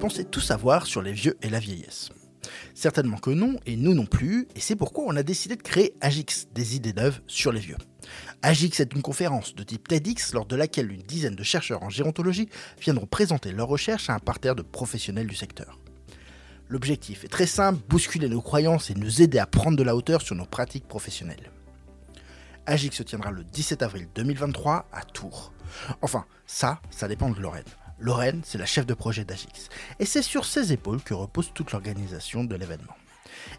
pensez tout savoir sur les vieux et la vieillesse. Certainement que non, et nous non plus, et c'est pourquoi on a décidé de créer Agix, des idées neuves sur les vieux. Agix est une conférence de type TEDx lors de laquelle une dizaine de chercheurs en gérontologie viendront présenter leurs recherches à un parterre de professionnels du secteur. L'objectif est très simple, bousculer nos croyances et nous aider à prendre de la hauteur sur nos pratiques professionnelles. Agix se tiendra le 17 avril 2023 à Tours. Enfin, ça, ça dépend de Lorraine. Lorraine, c'est la chef de projet d'Agix. Et c'est sur ses épaules que repose toute l'organisation de l'événement.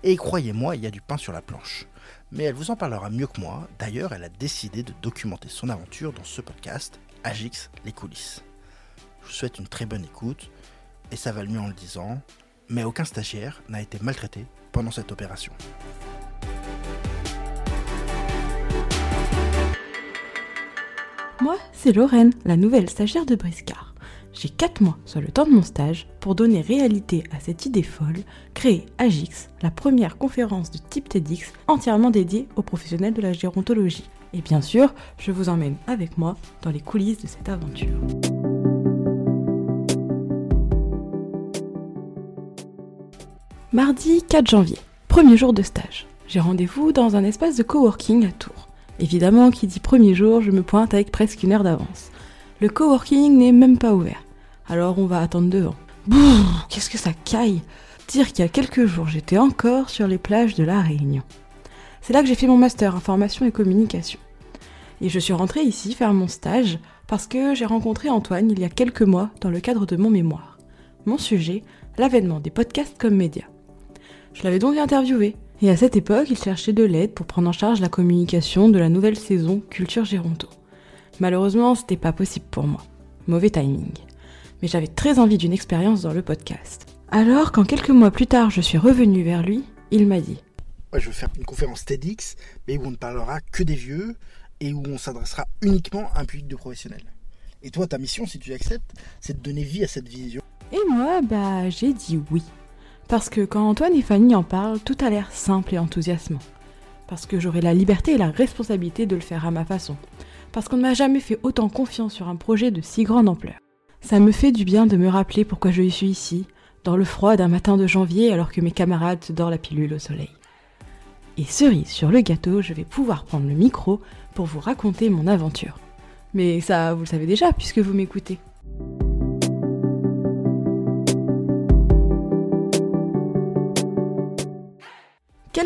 Et croyez-moi, il y a du pain sur la planche. Mais elle vous en parlera mieux que moi. D'ailleurs, elle a décidé de documenter son aventure dans ce podcast, Agix, les coulisses. Je vous souhaite une très bonne écoute, et ça va le mieux en le disant, mais aucun stagiaire n'a été maltraité pendant cette opération. Moi, c'est Lorraine, la nouvelle stagiaire de Briscard. J'ai 4 mois sur le temps de mon stage pour donner réalité à cette idée folle, créer Agix, la première conférence de type TEDx entièrement dédiée aux professionnels de la gérontologie. Et bien sûr, je vous emmène avec moi dans les coulisses de cette aventure. Mardi 4 janvier, premier jour de stage. J'ai rendez-vous dans un espace de coworking à Tours. Évidemment, qui dit premier jour, je me pointe avec presque une heure d'avance. Le coworking n'est même pas ouvert. Alors on va attendre devant. Bouh, qu'est-ce que ça caille Dire qu'il y a quelques jours, j'étais encore sur les plages de la Réunion. C'est là que j'ai fait mon master information et communication. Et je suis rentrée ici faire mon stage parce que j'ai rencontré Antoine il y a quelques mois dans le cadre de mon mémoire. Mon sujet, l'avènement des podcasts comme médias. Je l'avais donc interviewé. Et à cette époque, il cherchait de l'aide pour prendre en charge la communication de la nouvelle saison Culture Géronto. Malheureusement, c'était pas possible pour moi. Mauvais timing. Mais j'avais très envie d'une expérience dans le podcast. Alors, quand quelques mois plus tard, je suis revenue vers lui, il m'a dit Je veux faire une conférence TEDx, mais où on ne parlera que des vieux et où on s'adressera uniquement à un public de professionnels. Et toi, ta mission, si tu acceptes, c'est de donner vie à cette vision. Et moi, bah, j'ai dit oui. Parce que quand Antoine et Fanny en parlent, tout a l'air simple et enthousiasmant. Parce que j'aurai la liberté et la responsabilité de le faire à ma façon. Parce qu'on ne m'a jamais fait autant confiance sur un projet de si grande ampleur. Ça me fait du bien de me rappeler pourquoi je suis ici, dans le froid d'un matin de janvier alors que mes camarades se dorment la pilule au soleil. Et cerise sur le gâteau, je vais pouvoir prendre le micro pour vous raconter mon aventure. Mais ça, vous le savez déjà puisque vous m'écoutez.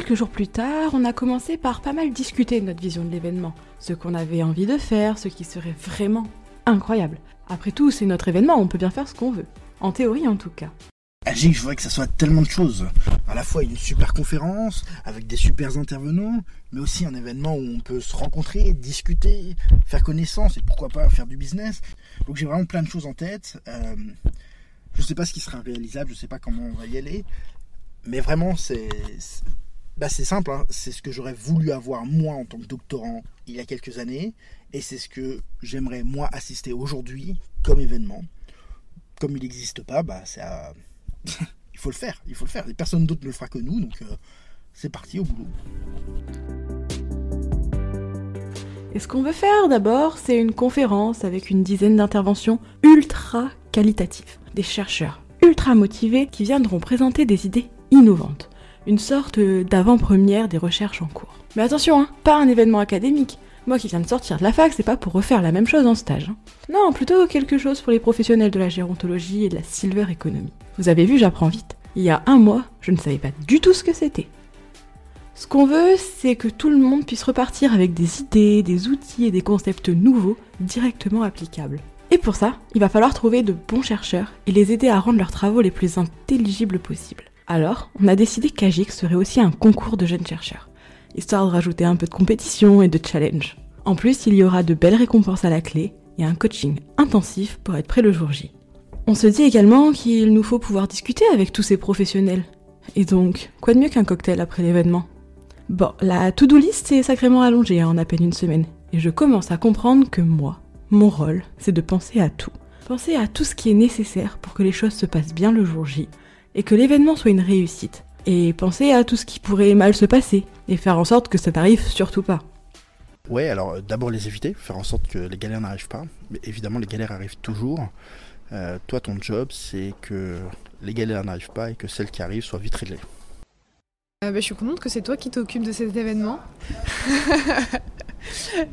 Quelques jours plus tard, on a commencé par pas mal discuter de notre vision de l'événement, ce qu'on avait envie de faire, ce qui serait vraiment incroyable. Après tout, c'est notre événement, on peut bien faire ce qu'on veut. En théorie en tout cas. Agir, je voudrais que ça soit tellement de choses. À la fois une super conférence avec des super intervenants, mais aussi un événement où on peut se rencontrer, discuter, faire connaissance et pourquoi pas faire du business. Donc j'ai vraiment plein de choses en tête. Euh, je ne sais pas ce qui sera réalisable, je ne sais pas comment on va y aller, mais vraiment c'est bah c'est simple, hein. c'est ce que j'aurais voulu avoir moi en tant que doctorant il y a quelques années, et c'est ce que j'aimerais moi assister aujourd'hui comme événement. Comme il n'existe pas, bah c'est il faut le faire, il faut le faire. Et personne d'autre ne le fera que nous, donc euh, c'est parti au boulot. Et ce qu'on veut faire d'abord, c'est une conférence avec une dizaine d'interventions ultra qualitatives. Des chercheurs ultra motivés qui viendront présenter des idées innovantes une sorte d'avant-première des recherches en cours. Mais attention, hein, pas un événement académique. Moi qui viens de sortir de la fac, c'est pas pour refaire la même chose en stage. Hein. Non, plutôt quelque chose pour les professionnels de la gérontologie et de la silver economy. Vous avez vu, j'apprends vite. Il y a un mois, je ne savais pas du tout ce que c'était. Ce qu'on veut, c'est que tout le monde puisse repartir avec des idées, des outils et des concepts nouveaux directement applicables. Et pour ça, il va falloir trouver de bons chercheurs et les aider à rendre leurs travaux les plus intelligibles possibles. Alors, on a décidé qu'Agix serait aussi un concours de jeunes chercheurs, histoire de rajouter un peu de compétition et de challenge. En plus, il y aura de belles récompenses à la clé et un coaching intensif pour être prêt le jour J. On se dit également qu'il nous faut pouvoir discuter avec tous ces professionnels. Et donc, quoi de mieux qu'un cocktail après l'événement? Bon, la to-do list est sacrément allongée hein, en à peine une semaine, et je commence à comprendre que moi, mon rôle, c'est de penser à tout. Penser à tout ce qui est nécessaire pour que les choses se passent bien le jour J, et que l'événement soit une réussite. Et penser à tout ce qui pourrait mal se passer et faire en sorte que ça n'arrive surtout pas. Ouais, alors euh, d'abord les éviter, faire en sorte que les galères n'arrivent pas. Mais évidemment, les galères arrivent toujours. Euh, toi, ton job, c'est que les galères n'arrivent pas et que celles qui arrivent soient vite réglées. Euh, bah, je suis contente que c'est toi qui t'occupes de cet événement.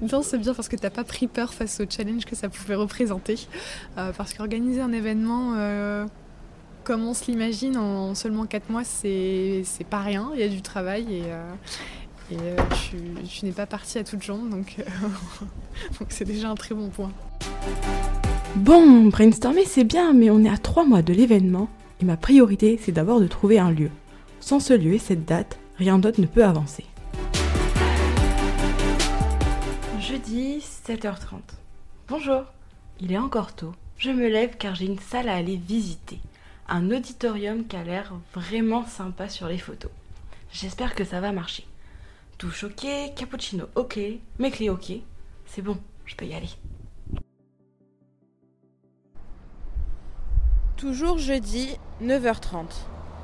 non, c'est bien parce que t'as pas pris peur face au challenge que ça pouvait représenter. Euh, parce qu'organiser un événement euh, comme on se l'imagine en seulement 4 mois, c'est pas rien. Il y a du travail et, et tu, n'es pas parti à toutes jambes, donc donc c'est déjà un très bon point. Bon, brainstormer c'est bien, mais on est à 3 mois de l'événement et ma priorité c'est d'abord de trouver un lieu. Sans ce lieu et cette date, rien d'autre ne peut avancer. Jeudi 7h30. Bonjour. Il est encore tôt. Je me lève car j'ai une salle à aller visiter. Un auditorium qui a l'air vraiment sympa sur les photos. J'espère que ça va marcher. Touche ok, cappuccino ok, mes clés ok. C'est bon, je peux y aller. Toujours jeudi 9h30.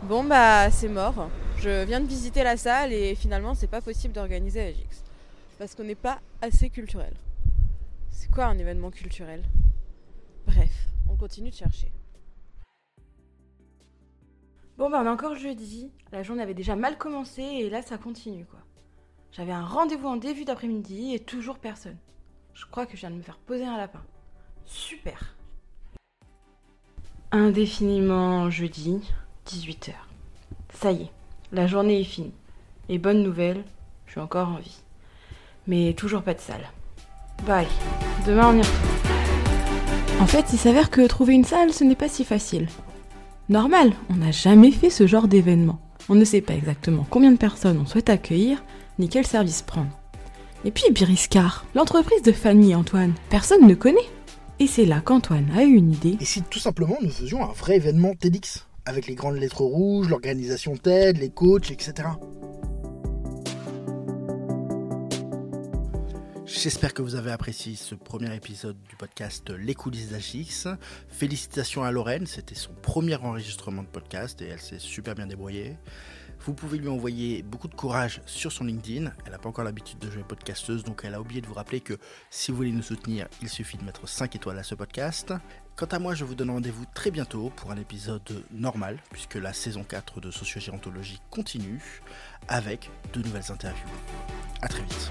Bon bah c'est mort. Je viens de visiter la salle et finalement c'est pas possible d'organiser Agix. Parce qu'on n'est pas assez culturel. C'est quoi un événement culturel? Bref, on continue de chercher. Bon bah on est encore jeudi, la journée avait déjà mal commencé et là ça continue quoi. J'avais un rendez-vous en début d'après-midi et toujours personne. Je crois que je viens de me faire poser un lapin. Super. Indéfiniment jeudi, 18h. Ça y est, la journée est finie. Et bonne nouvelle, je suis encore en vie. Mais toujours pas de salle. Bye, demain on y retourne. En fait, il s'avère que trouver une salle, ce n'est pas si facile. Normal, on n'a jamais fait ce genre d'événement. On ne sait pas exactement combien de personnes on souhaite accueillir, ni quel service prendre. Et puis Biriscar, l'entreprise de Fanny Antoine, personne ne connaît. Et c'est là qu'Antoine a eu une idée. Et si tout simplement nous faisions un vrai événement TEDx avec les grandes lettres rouges, l'organisation TED, les coachs, etc. J'espère que vous avez apprécié ce premier épisode du podcast Les coulisses d'Agix. Félicitations à Lorraine, c'était son premier enregistrement de podcast et elle s'est super bien débrouillée. Vous pouvez lui envoyer beaucoup de courage sur son LinkedIn. Elle n'a pas encore l'habitude de jouer podcasteuse, donc elle a oublié de vous rappeler que si vous voulez nous soutenir, il suffit de mettre 5 étoiles à ce podcast. Quant à moi, je vous donne rendez-vous très bientôt pour un épisode normal, puisque la saison 4 de Sociogérontologie continue, avec de nouvelles interviews. A très vite.